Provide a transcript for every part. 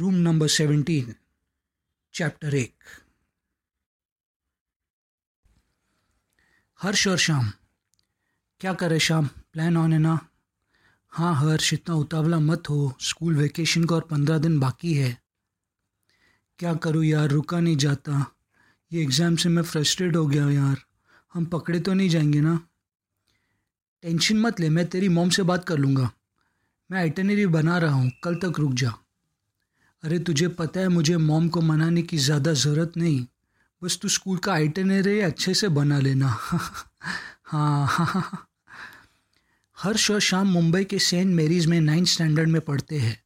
Room number seventeen chapter एक. हर्ष और शाम क्या करे शाम प्लान ऑन है ना? हाँ हर्ष, इतना उतावला मत हो। स्कूल वेकेशन का और पंद्रह दिन बाकी है। क्या करूँ यार? रुका नहीं जाता। ये एग्ज़ाम से मैं फ्रस्ट्रेट हो गया यार। हम पकड़े तो नहीं जाएँगे ना? टेंशन मत ले, मैं तेरी मोम से बात कर लूँगा। मैं आइटनरी बना रहा हूँ। कल तक रुक जा। अरे तुझे पता है, मुझे मॉम को मनाने की ज़्यादा ज़रूरत नहीं। बस तू स्कूल का आइटनरी अच्छे से बना लेना। हाँ। हाँ हर्ष और शाम मुंबई के सेंट मेरीज में नाइन्थ स्टैंडर्ड में पढ़ते हैं।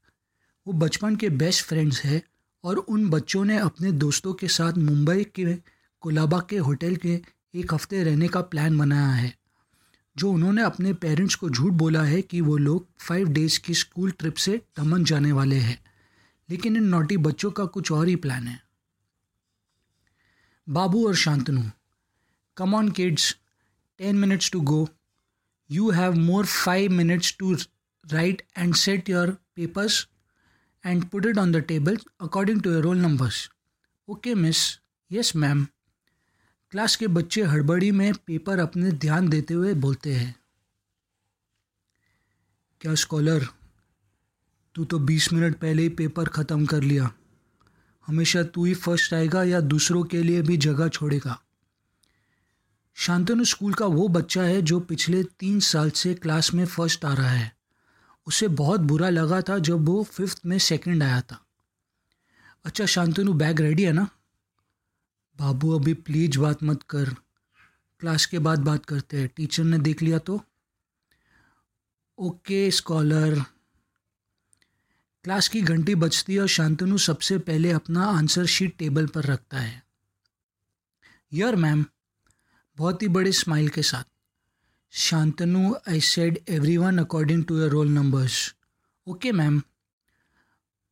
वो बचपन के बेस्ट फ्रेंड्स हैं और उन बच्चों ने अपने दोस्तों के साथ मुंबई के कोलाबा के होटल के एक हफ़्ते रहने का प्लान बनाया है, जो उन्होंने अपने पेरेंट्स को झूठ बोला है कि वो लोग फाइव डेज़ की स्कूल ट्रिप से दमन जाने वाले हैं। लेकिन इन नोटी बच्चों का कुछ और ही प्लान है। बाबू और Shantanu come on kids ten minutes to go you have more five minutes to write and set your papers and put it on the table according to your roll numbers okay miss yes ma'am class के बच्चे हड़बड़ी में paper अपने ध्यान देते हुए बोलते हैं। क्या स्कॉलर तू तो बीस मिनट पहले ही पेपर ख़त्म कर लिया। हमेशा तू ही फ़र्स्ट आएगा या दूसरों के लिए भी जगह छोड़ेगा। शांतनु स्कूल का वो बच्चा है जो पिछले तीन साल से क्लास में फ़र्स्ट आ रहा है। उसे बहुत बुरा लगा था जब वो फिफ्थ में सेकंड आया था। अच्छा शांतनु बैग रेडी है ना? बाबू, अभी प्लीज़ बात मत कर। क्लास के बाद बात करते हैं। टीचर ने देख लिया तो? ओके स्कॉलर क्लास की घंटी बजती है और शांतनु सबसे पहले अपना आंसर शीट टेबल पर रखता है। यर मैम बहुत ही बड़े स्माइल के साथ। Shantanu I said every one according to your roll numbers okay ma'am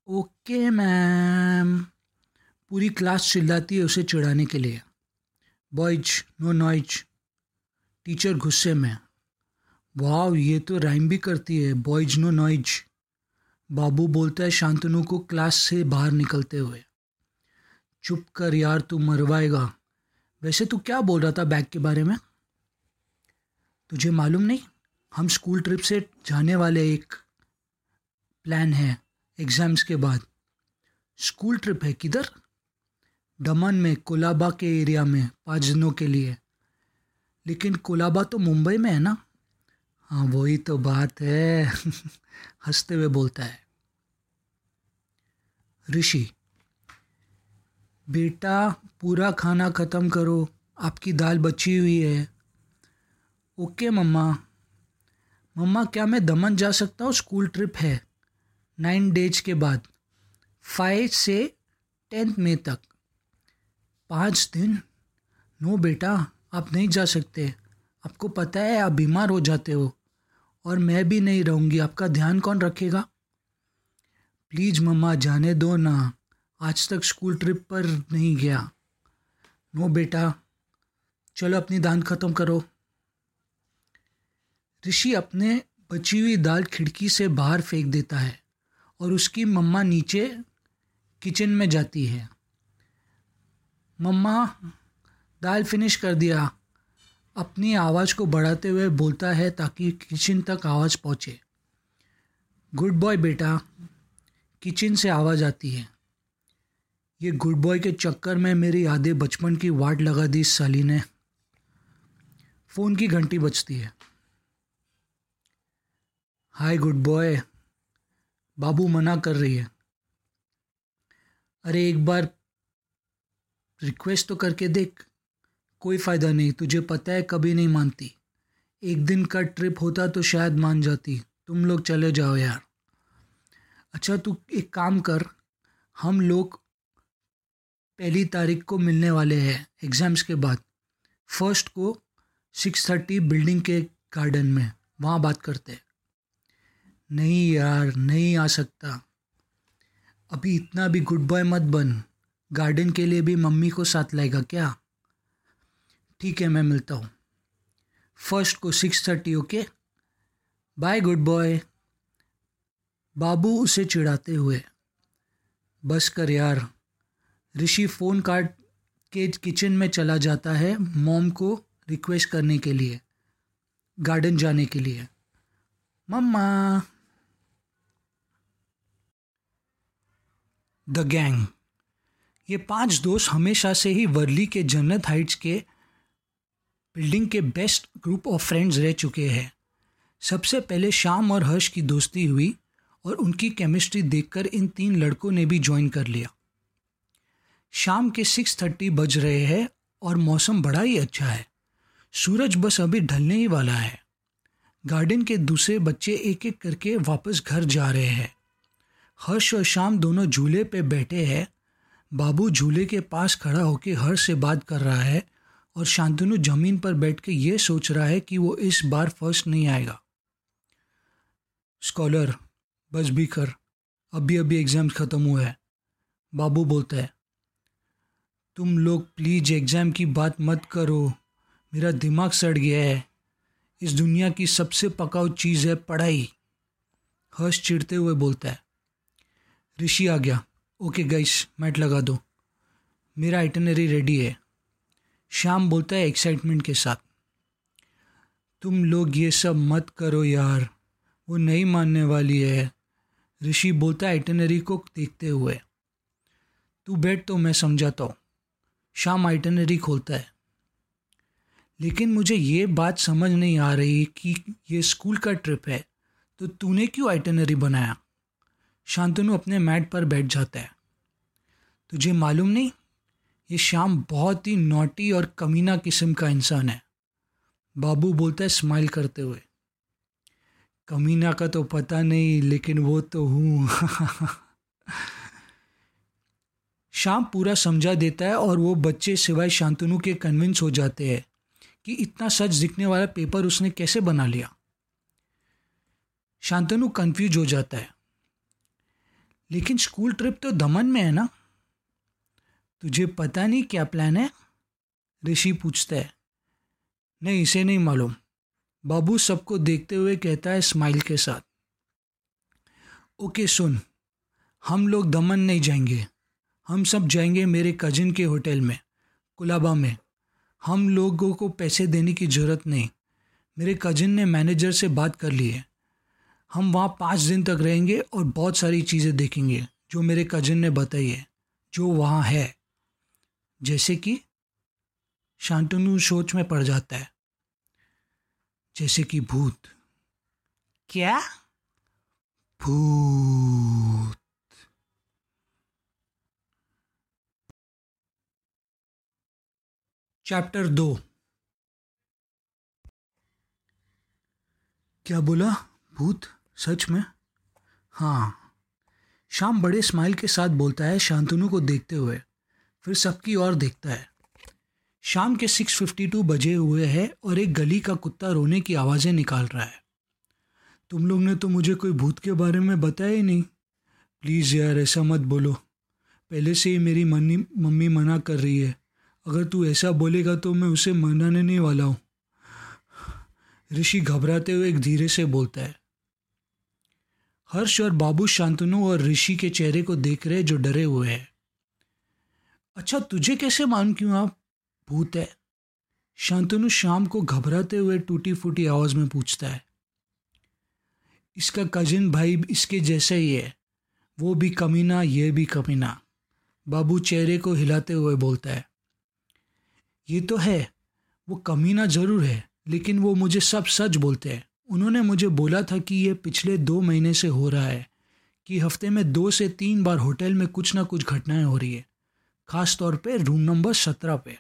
okay ma'am पूरी क्लास चिल्लाती है उसे चिढ़ाने के लिए। बॉयज़ नो नॉइज़ टीचर गुस्से में। वाह ये तो राइम भी करती है। बॉयज़ नो नॉइज़ बाबू बोलता है, शांतनु को क्लास से बाहर निकलते हुए। चुप कर यार, तू मरवाएगा। वैसे तू क्या बोल रहा था बैग के बारे में? तुझे मालूम नहीं? हम स्कूल ट्रिप से जाने वाले एक प्लान है, एग्ज़ाम्स के बाद। स्कूल ट्रिप है किधर? दमन में, कोलाबा के एरिया में, पाँच दिनों के लिए। लेकिन कोलाबा तो मुंबई में है ना? हाँ वही तो बात है। हँसते हुए बोलता है, ऋषि, बेटा पूरा खाना ख़त्म करो, आपकी दाल बची हुई है। ओके मम्मा। मम्मा, क्या मैं दमन जा सकता हूँ? स्कूल ट्रिप है। नाइन डेज़ के बाद, फाइव से टेंथ मई तक। पाँच दिन? नो बेटा, आप नहीं जा सकते। आपको पता है, आप बीमार हो जाते हो। और मैं भी नहीं रहूँगी। आपका ध्यान कौन रखेगा? प्लीज़ मम्मा, जाने दो ना। आज तक स्कूल ट्रिप पर नहीं गया। नो बेटा। चलो, अपनी दान ख़त्म करो। ऋषि अपने बची हुई दाल खिड़की से बाहर फेंक देता है और उसकी मम्मा नीचे किचन में जाती है। मम्मा, दाल फिनिश कर दिया। अपनी आवाज़ को बढ़ाते हुए बोलता है ताकि किचन तक आवाज़ पहुँचे। गुड बॉय बेटा, किचन से आवाज़ आती है। ये गुड बॉय के चक्कर में मेरी यादें बचपन की वाट लगा दी साली ने। फ़ोन की घंटी बजती है। हाय गुड बॉय, बाबू मना कर रही है। अरे एक बार रिक्वेस्ट तो करके देख। कोई फ़ायदा नहीं, तुझे पता है कभी नहीं मानती। एक दिन का ट्रिप होता तो शायद मान जाती। तुम लोग चले जाओ यार। अच्छा तू एक काम कर। हम लोग पहली तारीख को मिलने वाले हैं एग्ज़ाम्स के बाद। फ़र्स्ट को सिक्स थर्टी बिल्डिंग के गार्डन में। वहाँ बात करते हैं। नहीं यार, नहीं आ सकता। अभी इतना भी गुड बॉय मत बन। गार्डन के लिए भी मम्मी को साथ लाएगा क्या? ठीक है, मैं मिलता हूँ। फ़र्स्ट को six thirty okay bye good boy Babu उसे चिढ़ाते हुए बस कर यार, ऋषि फ़ोन काट के किचन में चला जाता है मॉम को रिक्वेस्ट करने के लिए गार्डन जाने के लिए। मम्मा। द गैंग ये पाँच दोस्त हमेशा से ही वर्ली के जन्नत हाइट्स के बिल्डिंग के बेस्ट ग्रुप ऑफ़ फ्रेंड्स रह चुके हैं। सबसे पहले शाम और हर्ष की दोस्ती हुई और उनकी केमिस्ट्री देखकर इन तीन लड़कों ने भी ज्वाइन कर लिया। शाम के सिक्स थर्टी बज रहे हैं और मौसम बड़ा ही अच्छा है। सूरज बस अभी ढलने ही वाला है। गार्डन के दूसरे बच्चे एक एक करके वापस घर जा रहे हैं। हर्ष और शाम दोनों झूले पे बैठे हैं। बाबू झूले के पास खड़ा होकर हर्ष से बात कर रहा है और शांतनु ज़मीन पर बैठ के ये सोच रहा है कि वो इस बार फ़र्स्ट नहीं आएगा। स्कॉलर बस भी कर। अभी अभी एग्ज़ाम ख़त्म हुआ है। बाबू बोलता है, तुम लोग प्लीज़ एग्ज़ाम की बात मत करो। मेरा दिमाग सड़ गया है। इस दुनिया की सबसे पकाऊ चीज़ है पढ़ाई। हर्ष चिढ़ते हुए बोलता है, ऋषि आ गया। ओके गाइस मैट लगा दो। मेरा आइटनरी रेडी है। शाम बोलता है एक्साइटमेंट के साथ, तुम लोग ये सब मत करो यार, वो नहीं मानने वाली है। ऋषि बोलता है आइटनरी को देखते हुए, तू बैठ तो मैं समझाता हूँ। शाम आइटनरी खोलता है, लेकिन मुझे ये बात समझ नहीं आ रही कि ये स्कूल का ट्रिप है तो तूने क्यों आइटनरी बनाया? शांतनु अपने मैट पर बैठ जाता है, तुझे मालूम नहीं ये श्याम बहुत ही नोटी और कमीना किस्म का इंसान है। बाबू बोलता है स्माइल करते हुए। कमीना का तो पता नहीं, लेकिन वो तो हूँ। शाम पूरा समझा देता है और वो बच्चे सिवाय शांतनु के कन्विंस हो जाते हैं कि इतना सच दिखने वाला पेपर उसने कैसे बना लिया। शांतनु कंफ्यूज हो जाता है। लेकिन स्कूल ट्रिप तो दमन में है ना? तुझे पता नहीं क्या प्लान है? ऋषि पूछता है। नहीं, इसे नहीं मालूम। बाबू सबको देखते हुए कहता है स्माइल के साथ। ओके सुन। हम लोग दमन नहीं जाएँगे। हम सब जाएँगे मेरे कजिन के होटल में, कुलाबा में। हम लोगों को पैसे देने की ज़रूरत नहीं। मेरे कजिन ने मैनेजर से बात कर ली है। हम वहाँ पाँच दिन तक रहेंगे और बहुत सारी चीज़ें देखेंगे, जो मेरे कजिन ने बताई है, जो वहाँ है। जैसे कि शांतनु सोच में पड़ जाता है। जैसे कि भूत। क्या? भूत। चैप्टर दो। क्या बोला? भूत? सच में? हाँ। शाम बड़े स्माइल के साथ बोलता है शांतनु को देखते हुए। फिर सबकी ओर देखता है। शाम के सिक्स फिफ्टी टू बजे हुए हैं और एक गली का कुत्ता रोने की आवाज़ें निकाल रहा है। तुम लोग ने तो मुझे कोई भूत के बारे में बताया ही नहीं। प्लीज़ यार, ऐसा मत बोलो। पहले से ही मेरी मनी मम्मी मना कर रही है। अगर तू ऐसा बोलेगा तो मैं उसे मनाने नहीं वाला हूँ। ऋषि घबराते हुए एक धीरे से बोलता है। हर्ष और बाबू शांतनु और ऋषि के चेहरे को देख रहे जो डरे हुए हैं। अच्छा तुझे कैसे मालूम क्यों आप भूत है? शांतनु शाम को घबराते हुए टूटी फूटी आवाज़ में पूछता है। इसका कजिन भाई इसके जैसा ही है। वो भी कमीना, ये भी कमीना। बाबू चेहरे को हिलाते हुए बोलता है। ये तो है, वो कमीना ज़रूर है, लेकिन वो मुझे सब सच बोलते हैं। उन्होंने मुझे बोला था कि ये पिछले दो महीने से हो रहा है, कि हफ़्ते में दो से तीन बार होटल में कुछ ना कुछ घटनाएँ हो रही है। ख़ास तौर पे रूम नंबर सत्रह पे।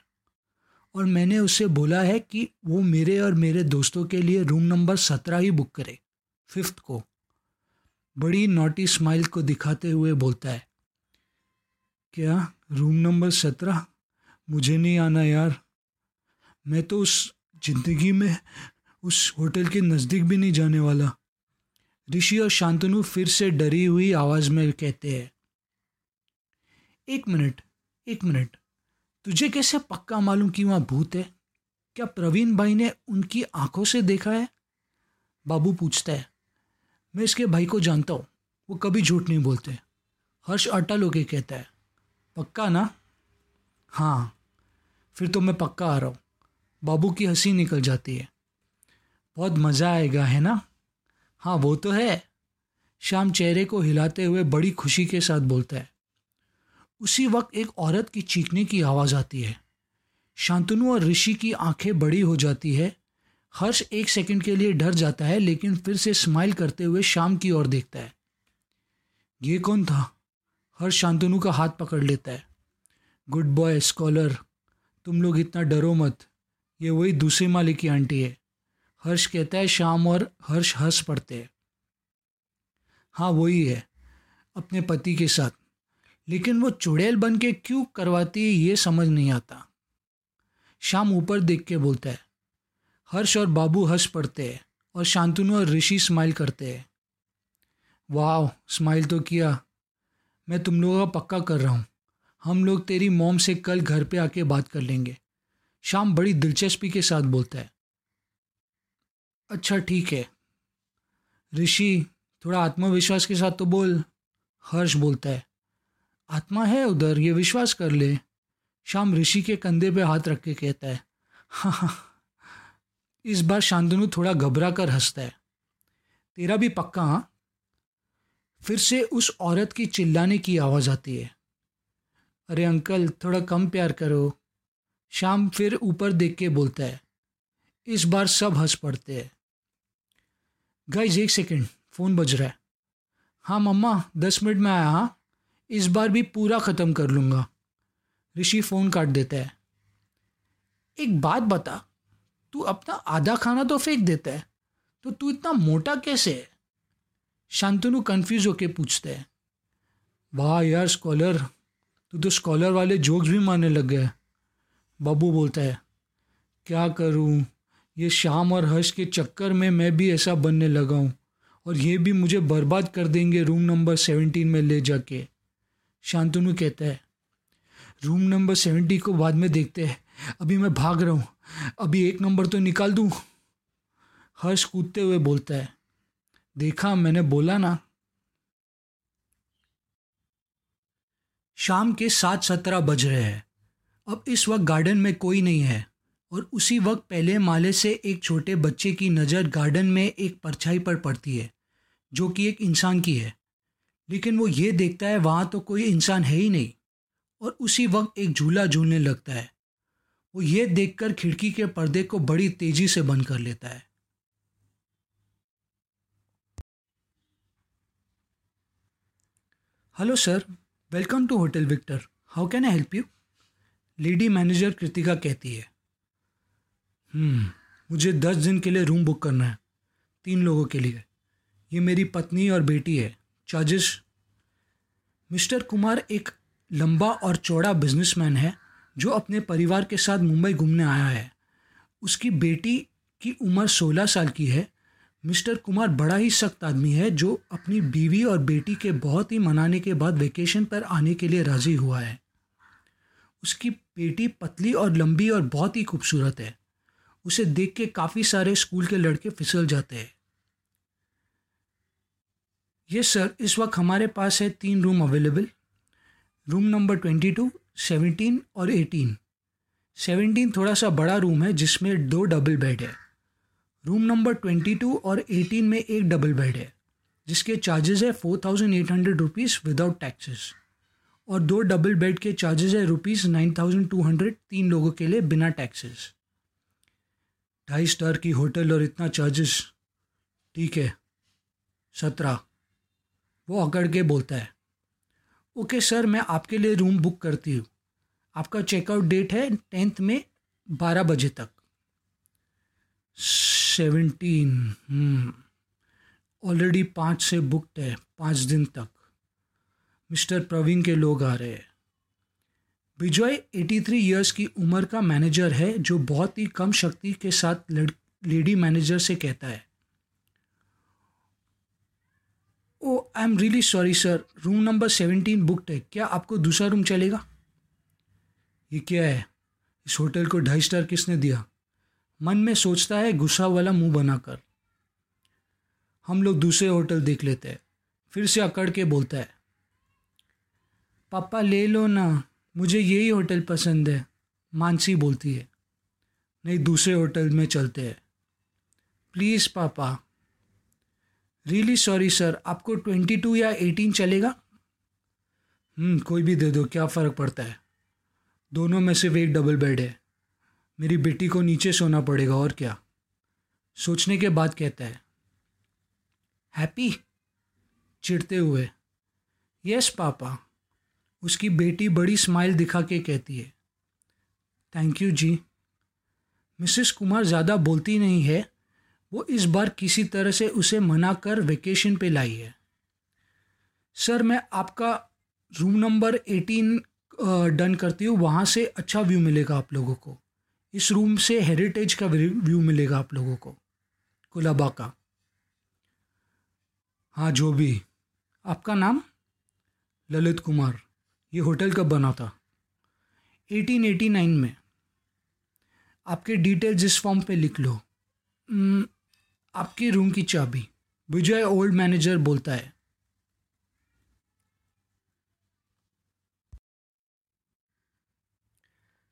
और मैंने उसे बोला है कि वो मेरे और मेरे दोस्तों के लिए रूम नंबर सत्रह ही बुक करे फिफ्थ को। बड़ी नोटी स्माइल को दिखाते हुए बोलता है, क्या रूम नंबर सत्रह? मुझे नहीं आना यार। मैं तो उस ज़िंदगी में, उस होटल के नज़दीक भी नहीं जाने वाला। ऋषि और शांतनु फिर से डरी हुई आवाज़ में कहते हैं, एक मिनट एक मिनट, तुझे कैसे पक्का मालूम कि वहाँ भूत है? क्या प्रवीण भाई ने उनकी आँखों से देखा है? बाबू पूछता है, मैं इसके भाई को जानता हूँ, वो कभी झूठ नहीं बोलते। हर्ष अटल होके कहता है, पक्का ना? हाँ फिर तो मैं पक्का आ रहा हूँ। बाबू की हँसी निकल जाती है। बहुत मज़ा आएगा, है ना? हाँ वो तो है। श्याम चेहरे को हिलाते हुए बड़ी खुशी के साथ बोलता है उसी वक्त एक औरत की चीखने की आवाज़ आती है। शांतनु और ऋषि की आँखें बड़ी हो जाती है। हर्ष एक सेकंड के लिए डर जाता है, लेकिन फिर से स्माइल करते हुए शाम की ओर देखता है। ये कौन था? हर्ष शांतनु का हाथ पकड़ लेता है। गुड बॉय स्कॉलर तुम लोग इतना डरो मत। ये वही दूसरे माले की आंटी है। हर्ष कहता है, शाम और हर्ष हंस पड़ते हैं। हाँ वही है, अपने पति के साथ। लेकिन वो चुड़ैल बन के क्यों करवाती है ये समझ नहीं आता। शाम ऊपर देख के बोलता है, हर्ष और बाबू हंस पड़ते हैं और शांतनु और ऋषि स्माइल करते हैं। वाह स्माइल तो किया। मैं तुम लोगों का पक्का कर रहा हूँ। हम लोग तेरी मोम से कल घर पे आके बात कर लेंगे। शाम बड़ी दिलचस्पी के साथ बोलता है अच्छा ठीक है। ऋषि, थोड़ा आत्मविश्वास के साथ तो बोल, हर्ष बोलता है आत्मा है उधर, ये विश्वास कर ले। शाम ऋषि के कंधे पे हाथ रख के कहता है हाँ हाँ इस बार शांतनु थोड़ा घबरा कर हंसता है। तेरा भी पक्का हाँ? फिर से उस औरत की चिल्लाने की आवाज़ आती है। अरे अंकल, थोड़ा कम प्यार करो। शाम फिर ऊपर देख के बोलता है, इस बार सब हंस पड़ते हैं। गाइज़ एक सेकेंड, फ़ोन बज रहा है। हाँ मम्मा, दस मिनट में आया हाँ? इस बार भी पूरा ख़त्म कर लूँगा। ऋषि फ़ोन काट देता है। एक बात बता, तू अपना आधा खाना तो फेंक देता है तो तू इतना मोटा कैसे है? शांतनु कंफ्यूज होके पूछते है। वाह यार स्कॉलर तू तो स्कॉलर वाले जोक्स भी मारने लग गए बाबू बोलता है, क्या करूँ? ये शाम और हर्ष के चक्कर में मैं भी ऐसा बनने लगा हूँ, और ये भी मुझे बर्बाद कर देंगे रूम नंबर सेवेंटीन में ले जाके। शांतनु कहता है, रूम नंबर सेवेंटी को बाद में देखते हैं। अभी मैं भाग रहा हूँ। अभी एक नंबर तो निकाल दूँ? हर्ष कूदते हुए बोलता है, देखा, मैंने बोला ना। शाम के सात सत्रह बज रहे हैं। अब इस वक्त गार्डन में कोई नहीं है और उसी वक्त पहले माले से एक छोटे बच्चे की नज़र गार्डन में एक परछाई पर पड़ती है, जो कि एक इंसान की है। लेकिन वो ये देखता है, वहाँ तो कोई इंसान है ही नहीं। और उसी वक्त एक झूला झूलने लगता है। वो ये देखकर खिड़की के पर्दे को बड़ी तेज़ी से बंद कर लेता है। Hello sir welcome to hotel Victor how can I help you lady manager Kritika कहती है। हम्म मुझे दस दिन के लिए रूम बुक करना है। तीन लोगों के लिए। ये मेरी पत्नी और बेटी है। चार्जेस मिस्टर कुमार एक लंबा और चौड़ा बिजनेसमैन है, जो अपने परिवार के साथ मुंबई घूमने आया है। उसकी बेटी की उम्र सोलह साल की है। मिस्टर कुमार बड़ा ही सख्त आदमी है, जो अपनी बीवी और बेटी के बहुत ही मनाने के बाद वेकेशन पर आने के लिए राज़ी हुआ है। उसकी बेटी पतली और लंबी और बहुत ही खूबसूरत है। उसे देख के काफ़ी सारे स्कूल के लड़के फिसल जाते हैं। ये सर इस वक्त हमारे पास है तीन room available room number twenty two seventeen और एटीन सेवनटीन थोड़ा सा बड़ा रूम है जिसमें दो डबल बेड है. रूम नंबर ट्वेंटी टू और एटीन में एक डबल बेड है, जिसके चार्जेस है four thousand eight hundred rupees without taxes और दो डबल बेड के चार्जेस है rupees nine thousand two hundred तीन लोगों के लिए बिना टैक्सेस ढाई स्टार की होटल और इतना चार्जेस ठीक है. सत्रह. वो अकड़ के बोलता है, ओके सर, मैं आपके लिए रूम बुक करती हूँ। आपका चेकआउट डेट है टेंथ में बारह बजे तक। सेवेंटीन ऑलरेडी पाँच से बुकड है, पाँच दिन तक। मिस्टर प्रवीण के लोग आ रहे हैं। विजय 83 इयर्स की उम्र का मैनेजर है, जो बहुत ही कम शक्ति के साथ लेडी मैनेजर से कहता है ओ I am really sorry sir room number seventeen booked है. क्या आपको दूसरा रूम चलेगा? ये क्या है? इस होटल को ढाई स्टार किसने दिया? मन में सोचता है गुस्सा वाला मुँह बनाकर। हम लोग दूसरे होटल देख लेते हैं। फिर से अकड़ के बोलता है। पापा, ले लो ना। मुझे यही होटल पसंद है। मानसी बोलती है। नहीं, दूसरे होटल में चलते हैं। Please papa. Really sorry sir आपको ट्वेंटी टू या एटीन चलेगा? हम्म कोई भी दे दो, क्या फ़र्क पड़ता है? दोनों में सिर्फ़ एक डबल बेड है। मेरी बेटी को नीचे सोना पड़ेगा, और क्या? सोचने के बाद कहता है। हैप्पी चिढ़ते हुए। Yes papa. उसकी बेटी बड़ी स्माइल दिखा के कहती है। Thank you ji. Mrs Kumar ज़्यादा बोलती नहीं है। वो इस बार किसी तरह से उसे मना कर वेकेशन पे लाई है। सर, मैं आपका रूम नंबर एटीन डन करती हूँ। वहाँ से अच्छा व्यू मिलेगा आप लोगों को। इस रूम से हेरिटेज का व्यू मिलेगा आप लोगों को। कुलाबा का हाँ जो भी। आपका नाम? ललित कुमार। ये होटल कब बना था? 1889 में। आपके डिटेल्स इस फॉर्म पे लिख लो। आपके रूम की चाबी। विजय ओल्ड मैनेजर बोलता है।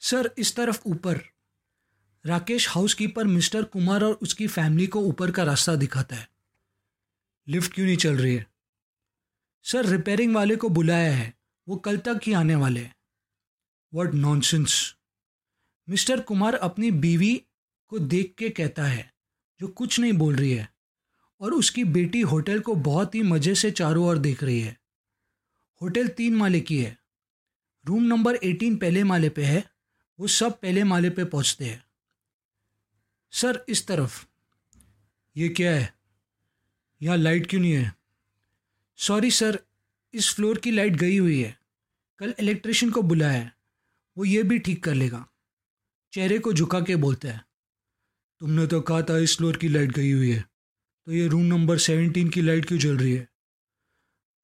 सर, इस तरफ़ ऊपर। राकेश हाउसकीपर मिस्टर कुमार और उसकी फैमिली को ऊपर का रास्ता दिखाता है। लिफ्ट क्यों नहीं चल रही है? सर, रिपेयरिंग वाले को बुलाया है। वो कल तक ही आने वाले हैं। वट नॉनसेंस मिस्टर कुमार अपनी बीवी को देख के कहता है। जो कुछ नहीं बोल रही है। और उसकी बेटी होटल को बहुत ही मज़े से चारों ओर देख रही है। होटल तीन माले की है। रूम नंबर एटीन पहले माले पे है। वो सब पहले माले पे पहुँचते हैं। सर, इस तरफ़। ये क्या है? यहाँ लाइट क्यों नहीं है? सॉरी सर, इस फ्लोर की लाइट गई हुई है। कल इलेक्ट्रिशियन को बुलाया है। वो ये भी ठीक कर लेगा। चेहरे को झुका के बोलता है। तुमने तो कहा था इस फ्लोर की लाइट गई हुई है। तो ये रूम नंबर सेवनटीन की लाइट क्यों जल रही है?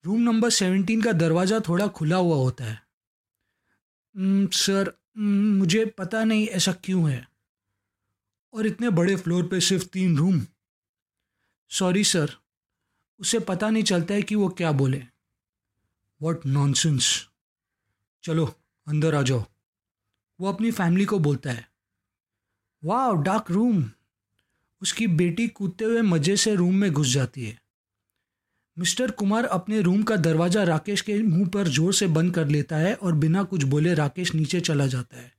रूम नंबर सेवनटीन का दरवाज़ा थोड़ा खुला हुआ होता है। सर मुझे पता नहीं ऐसा क्यों है। और इतने बड़े फ्लोर पे सिर्फ़ तीन रूम। सॉरी, सर, उसे पता नहीं चलता है कि वो क्या बोले। What nonsense. चलो, अंदर आ जाओ। वो अपनी फैमिली को बोलता है। वाह, डार्क रूम। उसकी बेटी कूदते हुए मज़े से रूम में घुस जाती है। मिस्टर कुमार अपने रूम का दरवाज़ा राकेश के मुँह पर ज़ोर से बंद कर लेता है और बिना कुछ बोले राकेश नीचे चला जाता है।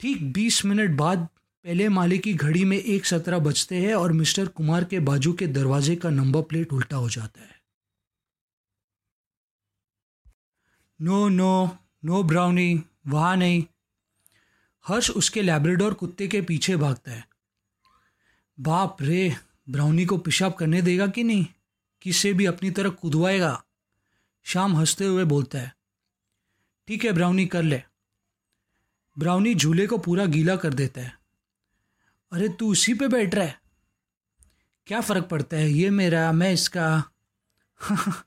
ठीक बीस मिनट बाद पहले माले की घड़ी में एक सत्रह बजते हैं और मिस्टर कुमार के बाजू के दरवाजे का नंबर प्लेट उल्टा हो जाता है। नो नो नो ब्राउनी, वहाँ नहीं। हर्ष उसके लैब्रेडोर कुत्ते के पीछे भागता है। बाप रे ब्राउनी को पेशाब करने देगा कि नहीं? किसे भी अपनी तरफ़ कूदवाएगा? शाम हँसते हुए बोलता है। ठीक है ब्राउनी कर ले। ब्राउनी झूले को पूरा गीला कर देता है। अरे, तू उसी पे बैठ रहा है? क्या फ़र्क पड़ता है? ये मेरा, मैं इसका।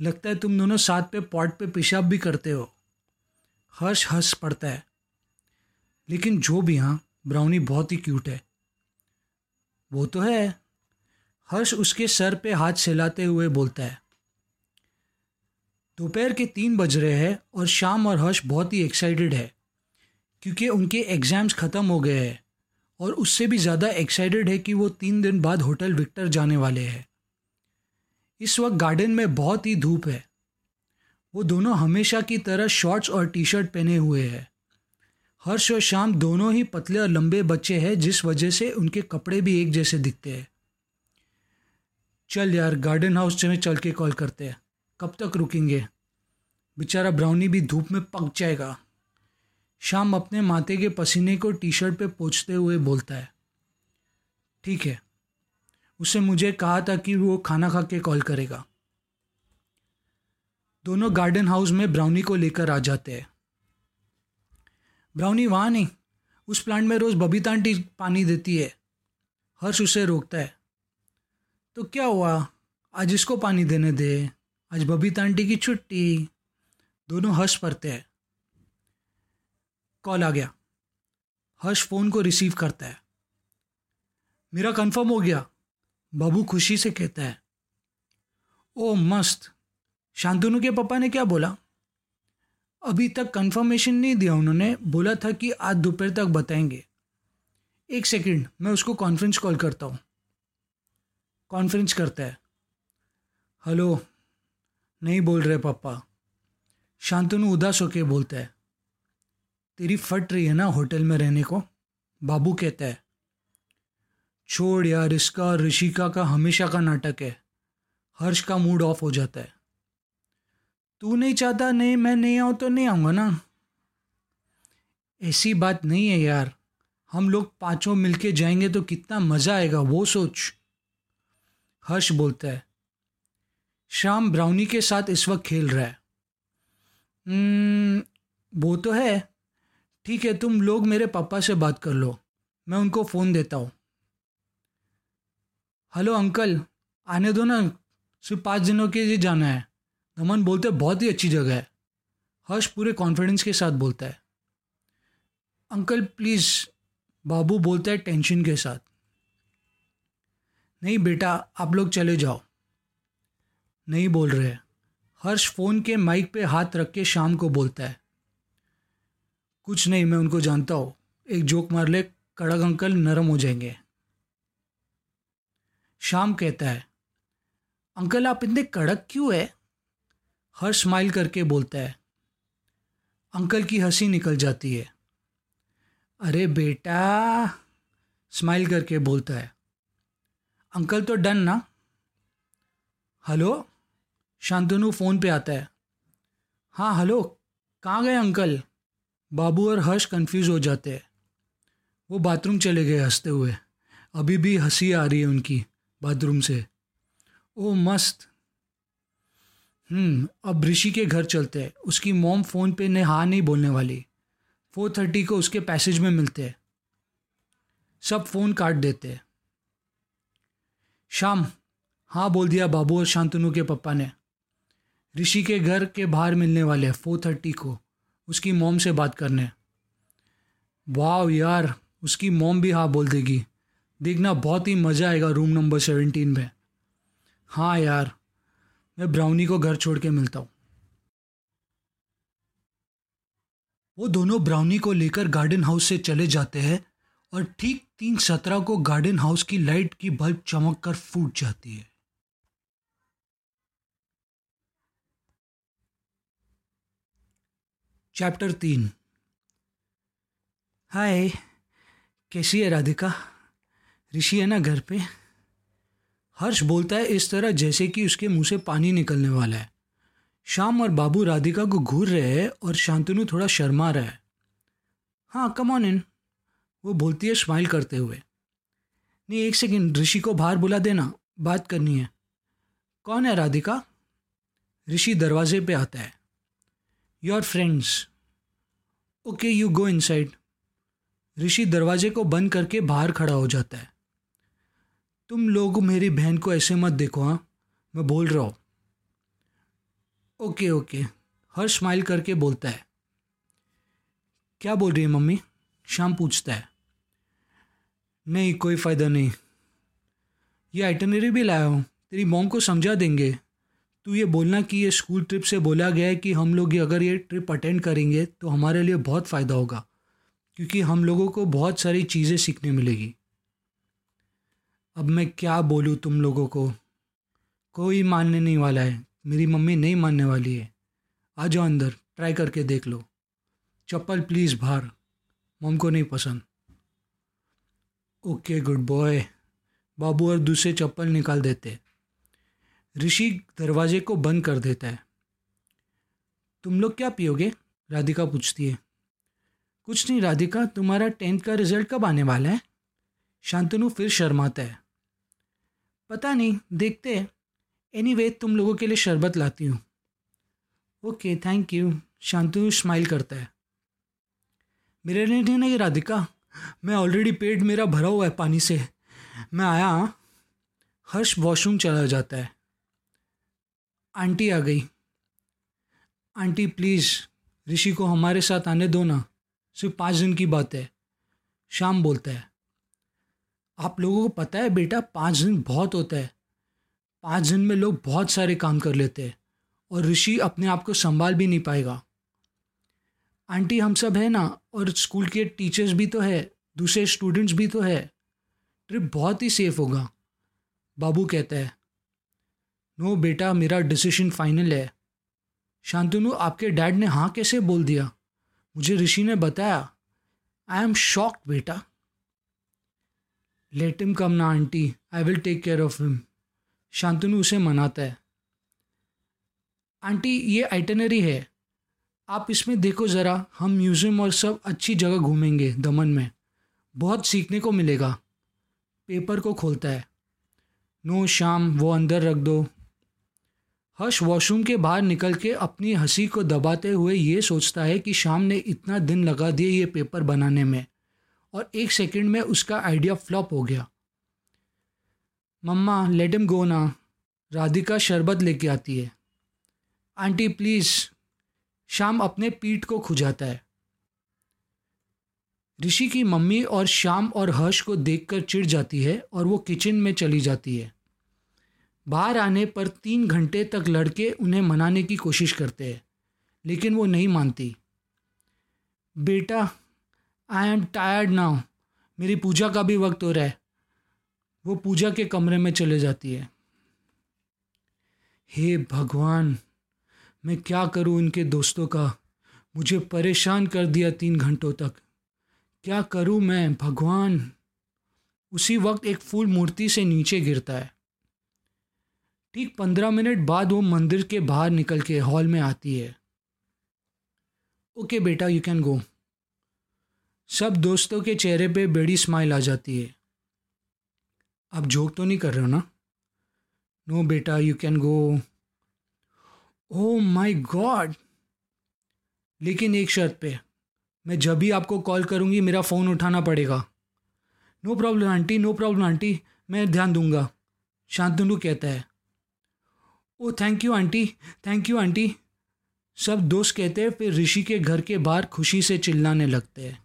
लगता है तुम दोनों साथ पे, पॉट पे पेशाब भी करते हो। हर्ष हंस पड़ता है। लेकिन जो भी हाँ ब्राउनी बहुत ही क्यूट है। वो तो है। हर्ष उसके सर पे हाथ सिलाते हुए बोलता है। दोपहर के तीन बज रहे हैं और शाम और हर्ष बहुत ही एक्साइटेड है, क्योंकि उनके एग्ज़ाम्स ख़त्म हो गए हैं और उससे भी ज़्यादा एक्साइटेड है कि वो तीन दिन बाद होटल विक्टर जाने वाले हैं। इस वक्त गार्डन में बहुत ही धूप है। वो दोनों हमेशा की तरह शॉर्ट्स और टी शर्ट पहने हुए हैं। हर्ष और शाम दोनों ही पतले और लंबे बच्चे हैं, जिस वजह से उनके कपड़े भी एक जैसे दिखते हैं। चल यार, गार्डन हाउस में चल के कॉल करते हैं। कब तक रुकेंगे? बेचारा ब्राउनी भी धूप में पक जाएगा। शाम अपने माथे के पसीने को टी शर्ट पे पोछते हुए बोलता है। ठीक है। उसे मुझे कहा था कि वो खाना खा के कॉल करेगा। दोनों गार्डन हाउस में ब्राउनी को लेकर आ जाते हैं। ब्राउनी वहाँ नहीं। उस प्लांट में रोज़ बबीता आंटी पानी देती है। हर्ष उसे रोकता है। तो क्या हुआ? आज इसको पानी देने दे। आज बबीता आंटी की छुट्टी। दोनों हर्ष पड़ते हैं। कॉल आ गया। हर्ष फ़ोन को रिसीव करता है। मेरा कंफर्म हो गया। बाबू खुशी से कहता है। ओ मस्त। शांतनु के पापा ने क्या बोला? अभी तक कंफर्मेशन नहीं दिया उन्होंने। बोला था कि आज दोपहर तक बताएँगे। एक सेकंड मैं उसको कॉन्फ्रेंस कॉल करता हूँ। कॉन्फ्रेंस करता है। हेलो नहीं बोल रहे पापा। शांतनु उदास होके बोलता है। तेरी फट रही है ना होटल में रहने को? बाबू कहता है। छोड़ यार, इसका, ऋषिका का हमेशा का नाटक है। हर्ष का मूड ऑफ़ हो जाता है। तू नहीं चाहता, नहीं, मैं नहीं आऊँ तो नहीं आऊँगा ना। ऐसी बात नहीं है यार। हम लोग पाँचों मिलके जाएँगे तो कितना मज़ा आएगा, वो सोच। हर्ष बोलता है शाम ब्राउनी के साथ इस वक्त खेल रहा है। वो तो है। ठीक है, तुम लोग मेरे पापा से बात कर लो। मैं उनको फ़ोन देता हूँ। हेलो अंकल, आने दो ना। सिर्फ़ पाँच दिनों के लिए जाना है। नमन बोलते बहुत ही अच्छी जगह है। हर्ष पूरे कॉन्फिडेंस के साथ बोलता है। अंकल प्लीज़ बाबू बोलता है टेंशन के साथ। नहीं बेटा, आप लोग चले जाओ। नहीं बोल रहे हर्ष फ़ोन के माइक पे हाथ रख के शाम को बोलता है। कुछ नहीं, मैं उनको जानता हूँ। एक जोक मार ले, कड़क अंकल नरम हो जाएँगे। शाम कहता है, अंकल, आप इतने कड़क क्यों है? हर्ष स्माइल करके बोलता है, अंकल की हँसी निकल जाती है। अरे बेटा स्माइल करके बोलता है, अंकल तो डन ना? हेलो? शांतनु फ़ोन पे आता है हाँ हेलो, कहाँ गए अंकल? बाबू और हर्ष कंफ्यूज हो जाते हैं। वो बाथरूम चले गए हँसते हुए। अभी भी हँसी आ रही है उनकी बाथरूम से। ओ मस्त! हम्म अब ऋषि के घर चलते हैं। उसकी मोम फ़ोन पे ने हाँ नहीं बोलने वाली। फोर थर्टी को उसके पैसेज में मिलते हैं। सब फ़ोन काट देते हैं। शाम हाँ बोल दिया बाबू और शांतनु के पप्पा ने। ऋषि के घर के बाहर मिलने वाले हैं फोर थर्टी को, उसकी मोम से बात करने। वाह यार, उसकी मोम भी हाँ बोल देगी। देखना, बहुत ही मज़ा आएगा रूम नंबर सेवेंटीन में। हाँ यार मैं ब्राउनी को घर छोड़ के मिलता हूँ। वो दोनों ब्राउनी को लेकर गार्डन हाउस से चले जाते हैं और ठीक तीन सत्रह को गार्डन हाउस की लाइट की बल्ब चमक कर फूट जाती है। चैप्टर तीन। हाय कैसी है राधिका? ऋषि है ना घर पे? हर्ष बोलता है इस तरह जैसे कि उसके मुँह से पानी निकलने वाला है। शाम और बाबू राधिका को घूर रहे हैं और शांतनु थोड़ा शर्मा रहा है। हाँ कम ऑन इन वो बोलती है स्माइल करते हुए। नहीं, एक सेकेंड ऋषि को बाहर बुला देना। बात करनी है। कौन है राधिका? ऋषि दरवाजे पे आता है। Your friends okay you go inside Rishi दरवाजे को बंद करके बाहर खड़ा हो जाता है। तुम लोग मेरी बहन को ऐसे मत देखो हाँ? मैं बोल रहा हूँ। Okay okay. हर स्माइल करके बोलता है। क्या बोल रही है मम्मी? शाम पूछता है। नहीं, कोई फ़ायदा नहीं। ये आइटनरी भी लाया हूँ। तेरी मॉम को समझा देंगे। तू ये बोलना कि ये स्कूल ट्रिप से बोला गया है कि हम लोग ये अगर ये ट्रिप अटेंड करेंगे तो हमारे लिए बहुत फ़ायदा होगा, क्योंकि हम लोगों को बहुत सारी चीज़ें सीखने मिलेगी। अब मैं क्या बोलूँ तुम लोगों को? कोई मानने नहीं वाला है। मेरी मम्मी नहीं मानने वाली है। आ जाओ अंदर, ट्राई करके देख लो। चप्पल प्लीज़ बाहर। मम को नहीं पसंद। Okay, good boy. बाबू और दूसरे चप्पल निकाल देते। ऋषि दरवाजे को बंद कर देता है। तुम लोग क्या पियोगे? राधिका पूछती है। कुछ नहीं राधिका, तुम्हारा टेंथ का रिज़ल्ट कब आने वाला है? शांतनु फिर शर्माता है। पता नहीं, देखते हैं। एनी वे तुम लोगों के लिए शरबत लाती हूँ। Okay thank you Shantanu smile करता है। मेरे लिए नहीं नहीं, राधिका, मैं ऑलरेडी पेट मेरा भरा हुआ है पानी से। मैं आया, हर्ष वॉशरूम चला जाता है। आंटी आ गई। आंटी प्लीज़ ऋषि को हमारे साथ आने दो ना। सिर्फ़ पाँच दिन की बात है। शाम बोलता है। आप लोगों को पता है बेटा, पाँच दिन बहुत होता है। पाँच दिन में लोग बहुत सारे काम कर लेते हैं और ऋषि अपने आप को संभाल भी नहीं पाएगा। आंटी हम सब है ना, और स्कूल के टीचर्स भी तो है, दूसरे स्टूडेंट्स भी तो है। ट्रिप बहुत ही सेफ़ होगा, बाबू कहता है। नो बेटा, मेरा डिसीज़न फाइनल है। शांतनु, आपके डैड ने हाँ कैसे बोल दिया? मुझे ऋषि ने बताया। आई एम शॉक्ड बेटा। लेट हिम कम ना, aunty. I will take care of him Shantanu उसे मनाता है। आंटी, ये आइटनरी है। आप इसमें देखो ज़रा, हम म्यूज़ियम और सब अच्छी जगह घूमेंगे दमन में। बहुत सीखने को मिलेगा। पेपर को खोलता है। नो शाम, वो अंदर रख दो। हर्ष वॉशरूम के बाहर निकल के अपनी हँसी को दबाते हुए ये सोचता है कि शाम ने इतना दिन लगा दिए ये पेपर बनाने में। और एक सेकंड में उसका आइडिया फ्लॉप हो गया। मम्मा लेट एम गो ना। राधिका शरबत लेके आती है। आंटी प्लीज़ शाम अपने पीठ को खुजाता है। ऋषि की मम्मी और श्याम और हर्ष को देखकर चिढ़ जाती है और वो किचन में चली जाती है। बाहर आने पर तीन घंटे तक लड़के उन्हें मनाने की कोशिश करते हैं, लेकिन वो नहीं मानती। बेटा आई एम टायर्ड नाउ मेरी पूजा का भी वक्त हो रहा है। वो पूजा के कमरे में चले जाती है। हे भगवान, मैं क्या करूँ इनके दोस्तों का? मुझे परेशान कर दिया तीन घंटों तक। क्या करूँ मैं, भगवान? उसी वक्त एक फूल मूर्ति से नीचे गिरता है। ठीक पंद्रह मिनट बाद वो मंदिर के बाहर निकल के हॉल में आती है। ओके बेटा यू कैन गो सब दोस्तों के चेहरे पे बड़ी स्माइल आ जाती है। आप जोक तो नहीं कर रहे हो ना? नो बेटा you can go oh my god लेकिन एक शर्त पे, मैं जब भी आपको कॉल करूँगी, मेरा फ़ोन उठाना पड़ेगा। No problem aunty no problem aunty, मैं ध्यान दूँगा। शांतनु कहता है। ओ thank you aunty thank you aunty. सब दोस्त कहते हैं, फिर ऋषि के घर के बाहर खुशी से चिल्लाने लगते हैं।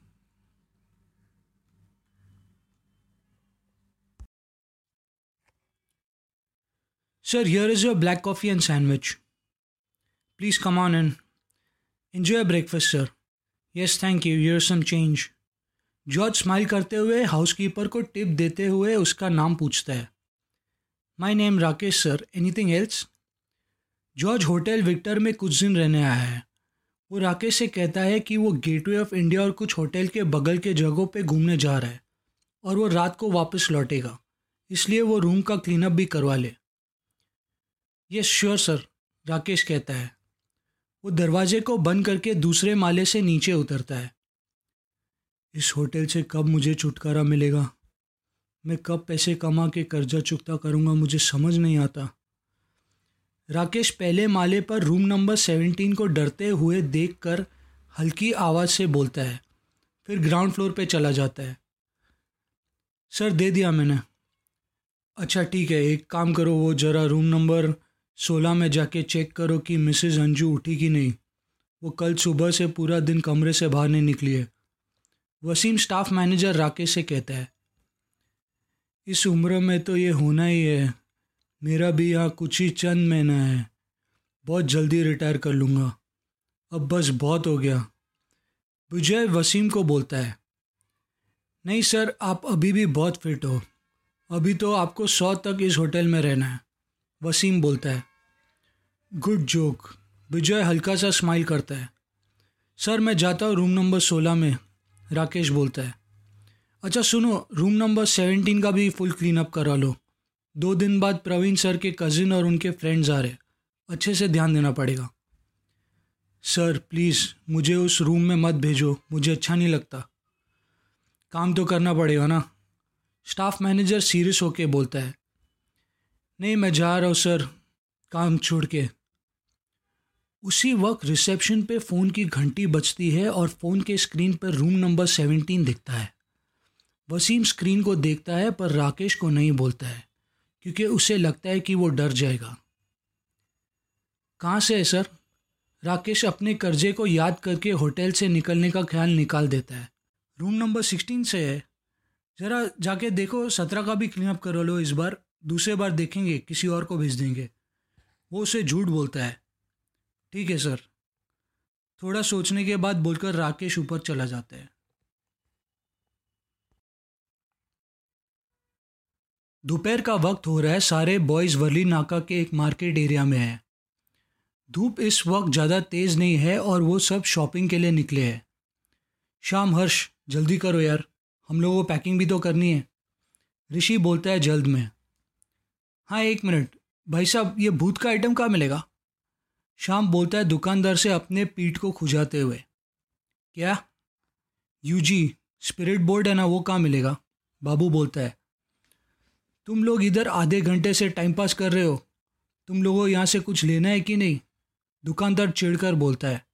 Sir here is your black coffee and sandwich please come on and enjoy breakfast sir yes thank you your some change George smile करते हुए हाउसकीपर को टिप देते हुए उसका नाम पूछता है। My name Rakesh sir anything else George hotel Victor में कुछ दिन रहने आया है। वो राकेश से कहता है कि वो गेटवे ऑफ़ इंडिया और कुछ होटल के बगल के जगहों पे घूमने जा रहा है और वो रात को वापस लौटेगा। इसलिए वो रूम का क्लीनअप भी करवा ले। यस श्योर सर राकेश कहता है। वो दरवाजे को बंद करके दूसरे माले से नीचे उतरता है। इस होटल से कब मुझे छुटकारा मिलेगा? मैं कब पैसे कमा के कर्जा चुकता करूँगा मुझे समझ नहीं आता। राकेश पहले माले पर रूम नंबर सेवेंटीन को डरते हुए देखकर हल्की आवाज़ से बोलता है, फिर ग्राउंड फ्लोर पे चला जाता है। सर दे दिया मैंने। अच्छा ठीक है, एक काम करो, वो ज़रा रूम नंबर सोलह में जाके चेक करो कि मिसेस अंजू उठी कि नहीं। वो कल सुबह से पूरा दिन कमरे से बाहर नहीं निकली है। वसीम स्टाफ मैनेजर राकेश से कहता है, इस उम्र में तो ये होना ही है। मेरा भी यहाँ कुछ ही चंद महीना है। बहुत जल्दी रिटायर कर लूँगा। अब बस बहुत हो गया। विजय वसीम को बोलता है, नहीं सर, आप अभी भी बहुत फिट हो। अभी तो आपको सौ तक इस होटल में रहना है। वसीम बोलता है गुड जोक विजय हल्का सा स्माइल करता है। सर मैं जाता हूँ रूम नंबर सोलह में। राकेश बोलता है। अच्छा सुनो रूम नंबर सेवेंटीन का भी फुल क्लीन अप करा लो। दो दिन बाद प्रवीण सर के कज़िन और उनके फ्रेंड्स आ रहे अच्छे से ध्यान देना पड़ेगा। सर प्लीज़ मुझे उस रूम में मत भेजो। मुझे अच्छा नहीं लगता। काम तो करना पड़ेगा ना। स्टाफ मैनेजर सीरियस होके बोलता है। नहीं, मैं जा रहा हूँ सर काम छोड़ के। उसी वक्त रिसेप्शन पे फ़ोन की घंटी बजती है और फ़ोन के स्क्रीन पर रूम नंबर सेवनटीन दिखता है। वसीम स्क्रीन को देखता है, पर राकेश को नहीं बोलता है, क्योंकि उसे लगता है कि वो डर जाएगा। कहाँ से है सर? राकेश अपने कर्जे को याद करके होटल से निकलने का ख्याल निकाल देता है। रूम नंबर सिक्सटीन से है। ज़रा जाके देखो, सत्रह का भी क्लीन अप करो लो इस बार। दूसरे बार देखेंगे, किसी और को भेज देंगे। वो उसे झूठ बोलता है। ठीक है, सर। थोड़ा सोचने के बाद बोलकर राकेश ऊपर चला जाता है। दोपहर का वक्त हो रहा है। सारे बॉयज़ वर्ली नाका के एक मार्केट एरिया में है। धूप इस वक्त ज़्यादा तेज़ नहीं है और वो सब शॉपिंग के लिए निकले हैं। शाम, हर्ष, जल्दी करो यार। हम लोगों को पैकिंग भी तो करनी है। ऋषि बोलता है जल्द में। हाँ एक मिनट। भाई साहब, ये भूत का आइटम कहाँ मिलेगा? शाम बोलता है दुकानदार से अपने पीठ को खुजाते हुए। क्या? यूजी स्पिरिट बोर्ड है ना, वो कहाँ मिलेगा? बाबू बोलता है। तुम लोग इधर आधे घंटे से टाइम पास कर रहे हो। तुम लोगों यहाँ से कुछ लेना है कि नहीं? दुकानदार चिढ़कर बोलता है।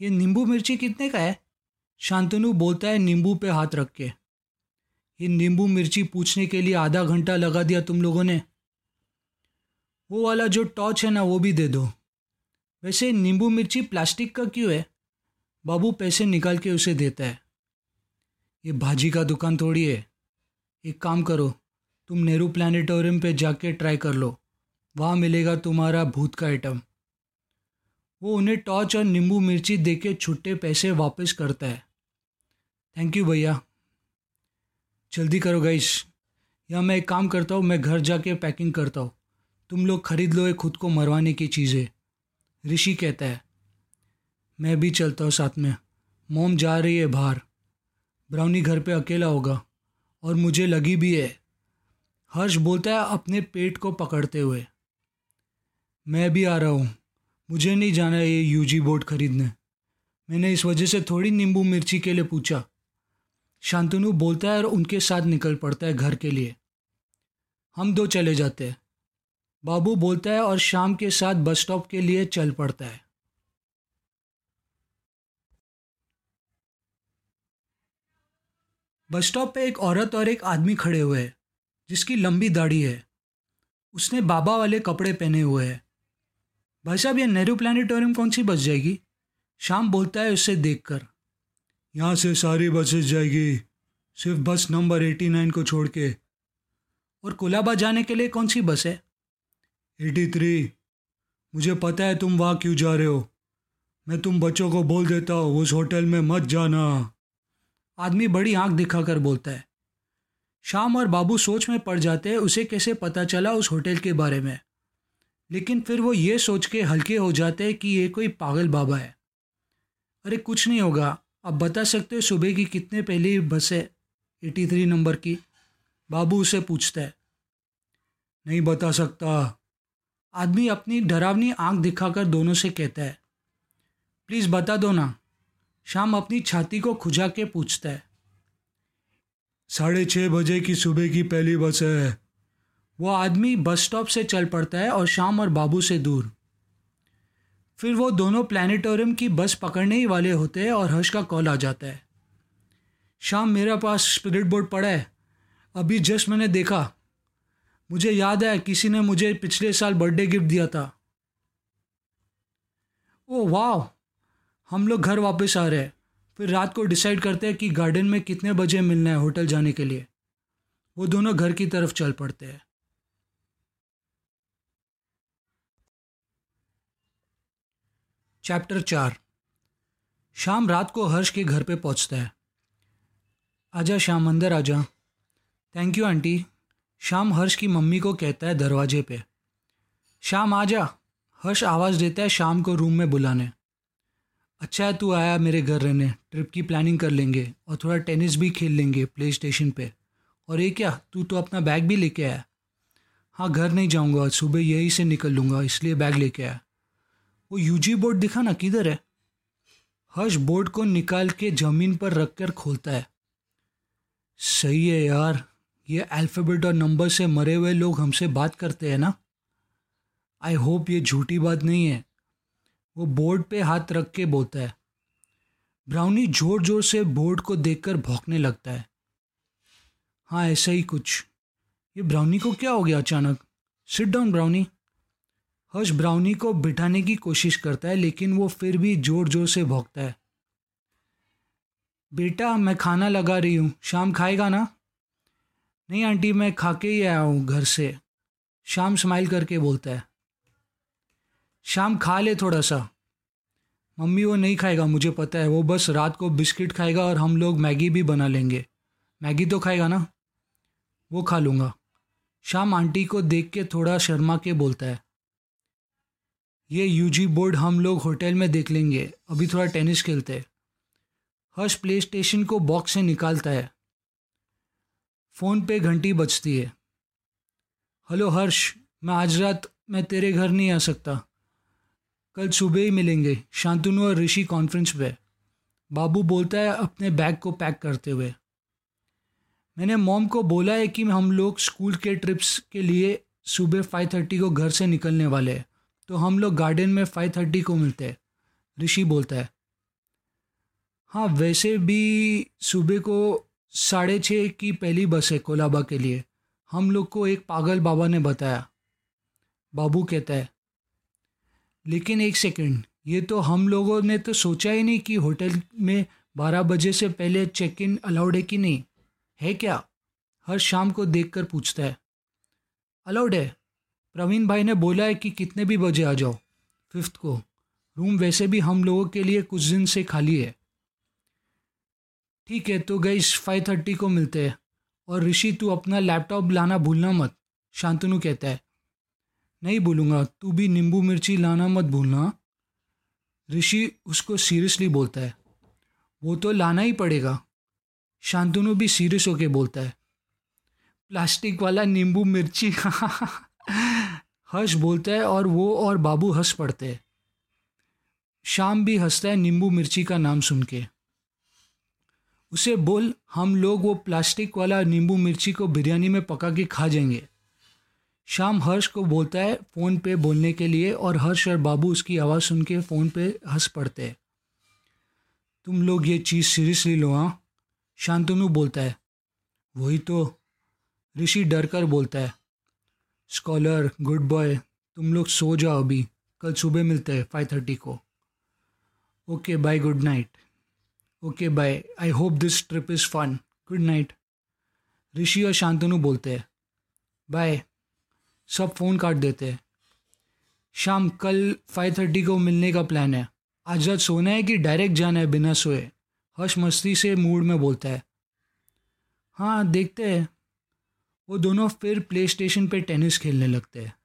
ये नींबू मिर्ची कितने का है? शांतनु बोलता है नींबू पे हाथ रख के। ये नींबू मिर्ची पूछने के लिए आधा घंटा लगा दिया तुम लोगों ने। वो वाला जो टॉर्च है ना, वो भी दे दो। वैसे नींबू मिर्ची प्लास्टिक का क्यों है? बाबू पैसे निकाल के उसे देता है। ये भाजी का दुकान थोड़ी है। एक काम करो, तुम नेहरू प्लानिटोरियम पे जाके ट्राई कर लो। वहाँ मिलेगा तुम्हारा भूत का आइटम वो उन्हें टॉर्च और नींबू मिर्ची दे के छुट्टे पैसे वापस करता है। थैंक यू भैया। जल्दी करो गाइस या मैं एक काम करता हूँ, मैं घर जाके पैकिंग करता हूँ। तुम लोग खरीद लो ये खुद को मरवाने की चीज़ें। ऋषि कहता है, मैं भी चलता हूँ साथ में। मोम जा रही है बाहर। ब्राउनी घर पे अकेला होगा और मुझे लगी भी है। हर्ष बोलता है अपने पेट को पकड़ते हुए, मैं भी आ रहा हूँ। मुझे नहीं जाना ये यूजी बोर्ड खरीदने। मैंने इस वजह से थोड़ी नींबू मिर्ची के लिए पूछा। शांतनु बोलता है और उनके साथ निकल पड़ता है घर के लिए। हम दो चले जाते हैं। बाबू बोलता है और शाम के साथ बस स्टॉप के लिए चल पड़ता है। बस स्टॉप पे एक औरत और एक आदमी खड़े हुए हैं, जिसकी लंबी दाढ़ी है। उसने बाबा वाले कपड़े पहने हुए हैं। भाई साहब, ये नेहरू प्लानिटोरियम कौन सी बस जाएगी? शाम बोलता है उससे देखकर। यहाँ से सारी बसेस जाएगी, सिर्फ़ बस नंबर एटी नाइन को छोड़ के। और कोलाबा जाने के लिए कौन सी बस है? एटी थ्री मुझे पता है तुम वहाँ क्यों जा रहे हो। मैं तुम बच्चों को बोल देता हूँ, उस होटल में मत जाना। आदमी बड़ी आँख दिखाकर बोलता है। शाम और बाबू सोच में पड़ जाते हैं, उसे कैसे पता चला उस होटल के बारे में। लेकिन फिर वो ये सोच के हल्के हो जाते हैं कि ये कोई पागल बाबा है। अरे, कुछ नहीं होगा। अब बता सकते हो सुबह की कितने पहली बस है? एटी थ्री नंबर की। बाबू उसे पूछता है। नहीं बता सकता। आदमी अपनी डरावनी आँख दिखाकर दोनों से कहता है प्लीज़ बता दो ना शाम अपनी छाती को खुजा के पूछता है। साढ़े छः बजे की सुबह की पहली बस है। वो आदमी बस स्टॉप से चल पड़ता है और शाम और बाबू से दूर। फिर वो दोनों प्लानिटोरियम की बस पकड़ने ही वाले होते हैं और हर्ष का कॉल आ जाता है। शाम मेरा पास स्पिरिट बोर्ड पड़ा है। अभी जस्ट मैंने देखा मुझे याद है, किसी ने मुझे पिछले साल बर्थडे गिफ्ट दिया था। ओ वाह हम लोग घर वापस आ रहे हैं। फिर रात को डिसाइड करते हैं कि गार्डन में कितने बजे मिलना है होटल जाने के लिए। वो दोनों घर की तरफ़ चल पड़ते हैं। चैप्टर चार। शाम रात को हर्ष के घर पे पहुँचता है। आजा, शाम, अंदर आजा। Thank you aunty. Sham Harsh की मम्मी को कहता है दरवाजे पे। शाम आ जा। हर्ष आवाज़ देता है शाम को रूम में बुलाने। अच्छा है तू आया मेरे घर रहने। ट्रिप की प्लानिंग कर लेंगे और थोड़ा टेनिस भी खेल लेंगे प्ले स्टेशन पे। और ये क्या? तू तो अपना बैग भी लेके आया। हाँ घर नहीं जाऊँगा। सुबह यहीं से निकल लूँगा, इसलिए बैग लेके आया। वो यूजी बोर्ड दिखा ना, किधर है? हर्ष बोर्ड को निकाल के ज़मीन पर रख कर खोलता है। सही है यार। ये अल्फ़ाबेट और नंबर से मरे हुए लोग हमसे बात करते हैं ना? आई होप ये झूठी बात नहीं है। वो बोर्ड पे हाथ रख के बोलता है। ब्राउनी ज़ोर ज़ोर से बोर्ड को देखकर भौंकने लगता है। हाँ ऐसा ही कुछ। ये ब्राउनी को क्या हो गया अचानक? Sit down Brownie Harsh Brownie को बिठाने की कोशिश करता है, लेकिन वो फिर भी ज़ोर ज़ोर से भौंकता है। बेटा, मैं खाना लगा रही हूँ। शाम खाएगा ना? नहीं, आंटी, मैं खा के ही आया हूँ घर से। शाम स्माइल करके बोलता है। शाम खा ले थोड़ा सा। मम्मी वो नहीं खाएगा, मुझे पता है। वो बस रात को बिस्किट खाएगा और हम लोग मैगी भी बना लेंगे। मैगी तो खाएगा ना? वो खा लूँगा। शाम आंटी को देख के थोड़ा शर्मा के बोलता है। ये यूजी बोर्ड हम लोग होटल में देख लेंगे। अभी थोड़ा टेनिस खेलते हैं। हर्ष प्ले स्टेशन को बॉक्स से निकालता है। फ़ोन पे घंटी बजती है। हेलो हर्ष, मैं आज रात मैं तेरे घर नहीं आ सकता। कल सुबह ही मिलेंगे, शांतनु और ऋषि कॉन्फ्रेंस पे। बाबू बोलता है अपने बैग को पैक करते हुए। मैंने मॉम को बोला है कि हम लोग स्कूल के ट्रिप्स के लिए सुबह फाइव थर्टी को घर से निकलने वाले हैं। तो हम लोग गार्डन में फाइव थर्टी को मिलते हैं, ऋषि बोलता है। हाँ वैसे भी सुबह को साढ़े छः की पहली बस है कोलाबा के लिए। हम लोग को एक पागल बाबा ने बताया। बाबू कहता है, लेकिन एक सेकंड, ये तो हम लोगों ने तो सोचा ही नहीं कि होटल में बारह बजे से पहले चेक इन अलाउड है कि नहीं। है क्या? हर शाम को देखकर पूछता है अलाउड है? प्रवीण भाई ने बोला है कि कितने भी बजे आ जाओ फिफ्थ को। रूम वैसे भी हम लोगों के लिए कुछ दिन से खाली है। ठीक है तो गई फाइव थर्टी को मिलते हैं। और ऋषि, तू अपना लैपटॉप लाना भूलना मत, शांतनु कहता है। नहीं भूलूँगा तू भी नींबू मिर्ची लाना मत भूलना। ऋषि उसको सीरियसली बोलता है। वो तो लाना ही पड़ेगा। शांतनु भी सीरियस होके बोलता है। प्लास्टिक वाला नींबू मिर्ची। हर्ष बोलता है और वो और बाबू हंस पड़ते हैं। शाम भी हंसता है नींबू मिर्ची का नाम सुन के। उसे बोल, हम लोग वो प्लास्टिक वाला नींबू मिर्ची को बिरयानी में पका के खा जाएँगे। शाम हर्ष को बोलता है फ़ोन पे बोलने के लिए और हर्ष और बाबू उसकी आवाज़ सुन के फ़ोन पे हंस पड़ते हैं। तुम लोग ये चीज़ सीरियसली लो हाँ? शांतनु बोलता है। वही तो ऋषि डर कर बोलता है। स्कॉलर, गुड बॉय, तुम लोग सो जाओ अभी, कल सुबह मिलते हैं फाइव थर्टी को। Okay, bye, good night. Okay bye I hope this trip is fun good night Rishi और शांतनु बोलते हैं। बाय सब फ़ोन काट देते हैं। शाम कल फाइव थर्टी को मिलने का प्लान है। आज रात सोना है कि डायरेक्ट जाना है बिना सोए? हर्ष मस्ती से मूड में बोलता है। हाँ देखते हैं। वो दोनों फिर प्ले स्टेशन पर टेनिस खेलने लगते हैं।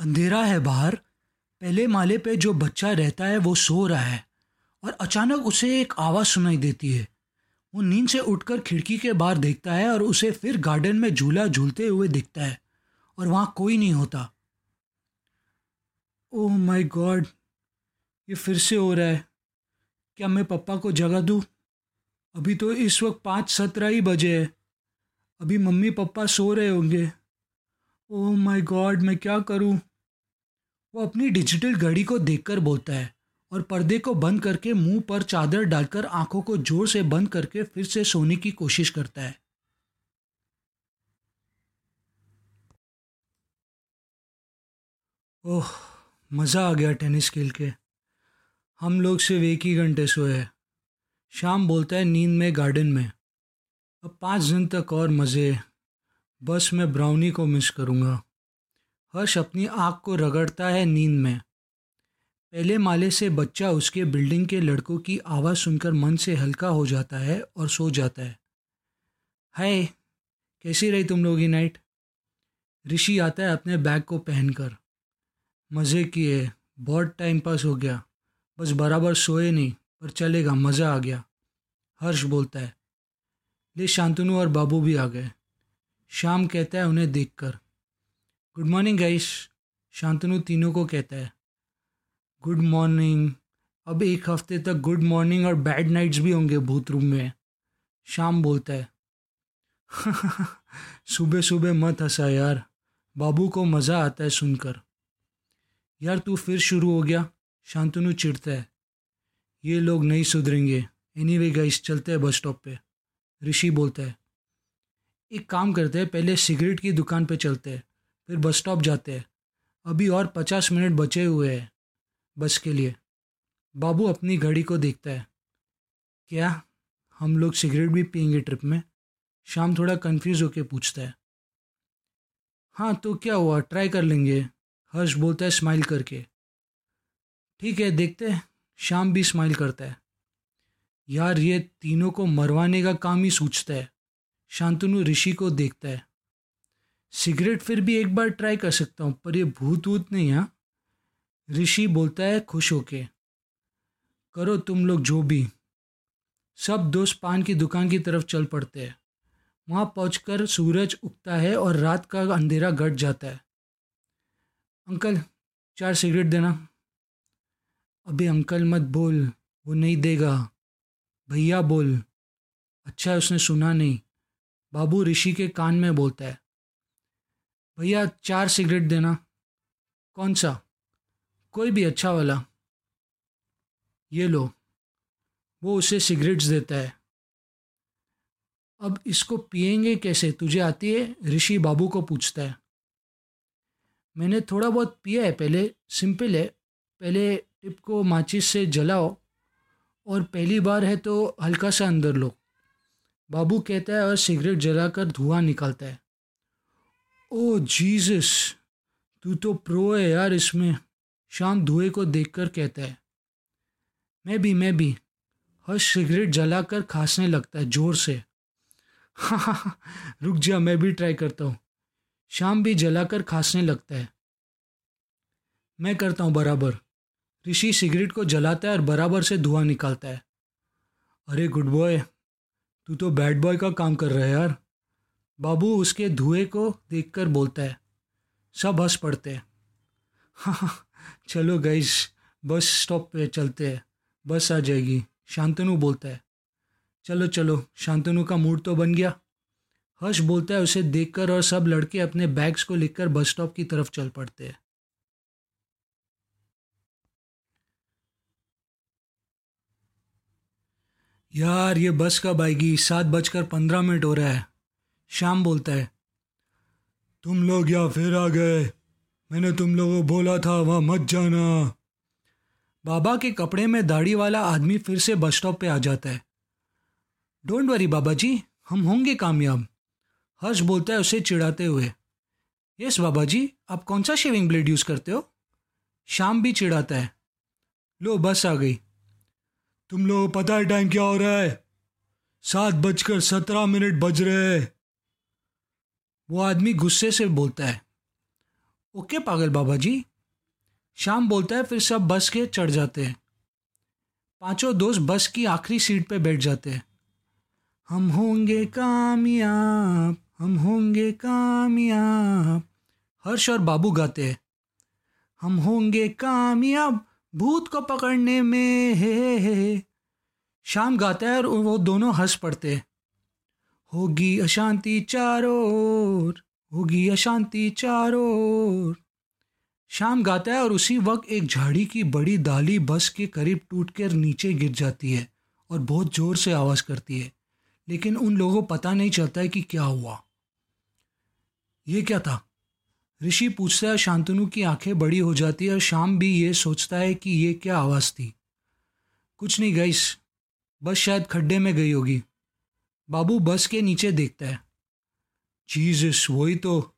अंधेरा है बाहर, पहले माले पे जो बच्चा रहता है वो सो रहा है और अचानक उसे एक आवाज़ सुनाई देती है। वो नींद से उठकर खिड़की के बाहर देखता है और उसे फिर गार्डन में झूला झूलते हुए दिखता है और वहाँ कोई नहीं होता। ओह माय गॉड, ये फिर से हो रहा है। क्या मैं पापा को जगा दूँ? अभी तो इस वक्त पाँच सत्रह ही बजे है। अभी मम्मी पापा सो रहे होंगे। ओह माय गॉड, मैं क्या करूँ? वो अपनी डिजिटल घड़ी को देखकर बोलता है और पर्दे को बंद करके मुँह पर चादर डालकर आँखों को ज़ोर से बंद करके फिर से सोने की कोशिश करता है। ओह, मज़ा आ गया टेनिस खेल के। हम लोग सिर्फ़ एक ही घंटे सोए हैं। शाम बोलता है नींद में गार्डन में। अब पाँच दिन तक और मज़े। बस मैं ब्राउनी को मिस करूँगा। हर्ष अपनी आँख को रगड़ता है नींद में। पहले माले से बच्चा उसके बिल्डिंग के लड़कों की आवाज़ सुनकर मन से हल्का हो जाता है और सो जाता है। हाय, कैसी रही तुम लोग की नाइट? ऋषि आता है अपने बैग को पहनकर। मज़े किए, बहुत टाइम पास हो गया। बस बराबर सोए नहीं, पर चलेगा, मज़ा आ गया। हर्ष बोलता है, ले शांतनु और बाबू भी आ गए। शाम कहता है उन्हें देखकर। गुड मॉर्निंग गाइस शांतनु तीनों को कहता है गुड मॉर्निंग अब एक हफ़्ते तक गुड मॉर्निंग और बैड नाइट्स भी होंगे भूत रूम में शाम बोलता है सुबह सुबह मत हंसा यार बाबू को मज़ा आता है सुनकर यार तू फिर शुरू हो गया शांतनु चिढ़ता है ये लोग नहीं सुधरेंगे एनी वे गाइस चलते हैं बस स्टॉप पे ऋषि बोलता है एक काम करते हैं पहले सिगरेट की दुकान पे चलते हैं फिर बस स्टॉप जाते हैं। अभी और पचास मिनट बचे हुए हैं बस के लिए। बाबू अपनी घड़ी को देखता है। क्या? हम लोग सिगरेट भी पियेंगे ट्रिप में? शाम थोड़ा कंफ्यूज होके पूछता है। हाँ तो क्या हुआ? ट्राई कर लेंगे। हर्ष बोलता है स्माइल करके। ठीक है, देखते हैं। शाम भी स्माइल करता है। यार, ये तीनों को मरवाने का काम ही सोचता है। शांतनु ऋषि को देखता है। सिगरेट फिर भी एक बार ट्राई कर सकता हूँ, पर ये भूत वूत नहीं हाँ। ऋषि बोलता है, खुश होके, करो तुम लोग जो भी। सब दोस्त पान की दुकान की तरफ़ चल पड़ते हैं। वहाँ पहुँच सूरज उगता है और रात का अंधेरा घट जाता है। अंकल, चार सिगरेट देना। अभी अंकल मत बोल, वो नहीं देगा। भैया बोल। अच्छा उसने सुना नहीं। बाबू ऋषि के कान में बोलता है भैया चार सिगरेट देना। कौन सा? कोई भी अच्छा वाला। ये लो। वो उसे सिगरेट्स देता है। अब इसको पिएँगे कैसे? तुझे आती है? ऋषि बाबू को पूछता है। मैंने थोड़ा बहुत पिया है, पहले सिंपल है। पहले टिप को माचिस से जलाओ और पहली बार है तो हल्का सा अंदर लो। बाबू कहता है और सिगरेट जलाकर धुआँ निकालता है। ओ जीसस, तू तो प्रो है यार इसमें। शाम धुएँ को देखकर कहता है, मैं भी मैं भी। हर्ष सिगरेट जलाकर खांसने लगता है, ज़ोर से। रुक जा, मैं भी ट्राई करता हूँ। शाम भी जलाकर खांसने लगता है। मैं करता हूँ बराबर। ऋषि सिगरेट को जलाता है और बराबर से धुआँ निकालता है। अरे गुड बॉय, तू तो बैड बॉय का काम कर रहा है यार। बाबू उसके धुएँ को देखकर बोलता है, सब हंस पड़ते हैं। हाँ चलो गाइस बस स्टॉप पे चलते हैं, बस आ जाएगी। शांतनु बोलता है, चलो चलो, शांतनु का मूड तो बन गया। हर्ष बोलता है उसे देखकर और सब लड़के अपने बैग्स को लेकर बस स्टॉप की तरफ़ चल पड़ते हैं। यार, ये बस कब आएगी? सात बजकर पंद्रह मिनट हो रहा है। शाम बोलता है, तुम लोग यहाँ फिर आ गए। मैंने तुम लोगों को बोला था, वहाँ मत जाना। बाबा के कपड़े में दाढ़ी वाला आदमी फिर से बस स्टॉप पे आ जाता है। डोंट वरी बाबा जी हम होंगे कामयाब, हर्ष बोलता है उसे चिढ़ाते हुए। यस बाबा जी आप कौन सा शेविंग ब्लेड यूज़ करते हो? शाम भी चिढ़ाता है। लो, बस आ गई। तुम लोग पता है टाइम क्या हो रहा है? सात बजकर सत्रह मिनट बज रहे हैं। वो आदमी गुस्से से बोलता है ओके पागल बाबा जी शाम बोलता है फिर सब बस के चढ़ जाते हैं। पाँचों दोस्त बस की आखिरी सीट पे बैठ जाते हैं। हम होंगे कामयाब हम होंगे कामयाब। हर्ष और बाबू गाते हैं। हम होंगे कामयाब भूत को पकड़ने में हे, हे शाम गाता है और वो दोनों हंस पड़ते होगी अशांति चारों होगी अशांति चारों शाम गाता है और उसी वक्त एक झाड़ी की बड़ी डाली बस के करीब टूट कर नीचे गिर जाती है और बहुत ज़ोर से आवाज़ करती है। लेकिन उन लोगों पता नहीं चलता है कि क्या हुआ। ये क्या था? ऋषि पूछता है, शांतनु की आँखें बड़ी हो जाती है और शाम भी ये सोचता है कि ये क्या आवाज़ थी? कुछ नहीं गईस, बस शायद खड्डे में गई होगी। बाबू बस के नीचे देखता है। चीज़ वही तो।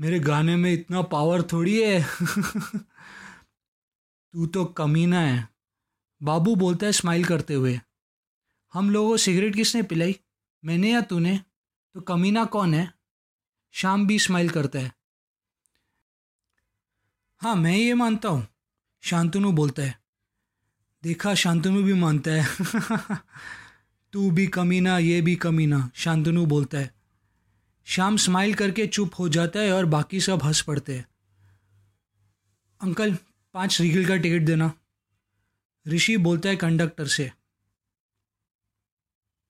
मेरे गाने में इतना पावर थोड़ी है। तू तो कमीना है। बाबू बोलता है स्माइल करते हुए। हम लोगों को सिगरेट किसने पिलाई? मैंने या तूने? तो कमीना कौन है? शाम भी स्माइल करता है। हाँ मैं ये मानता हूँ, शांतनु बोलता है। देखा, शांतनु भी मानता है। तू भी कमीना, ये भी कमीना, शांतनु बोलता है। शाम स्माइल करके चुप हो जाता है और बाकी सब हंस पड़ते हैं। अंकल, पाँच रिगिल का टिकट देना। ऋषि बोलता है कंडक्टर से।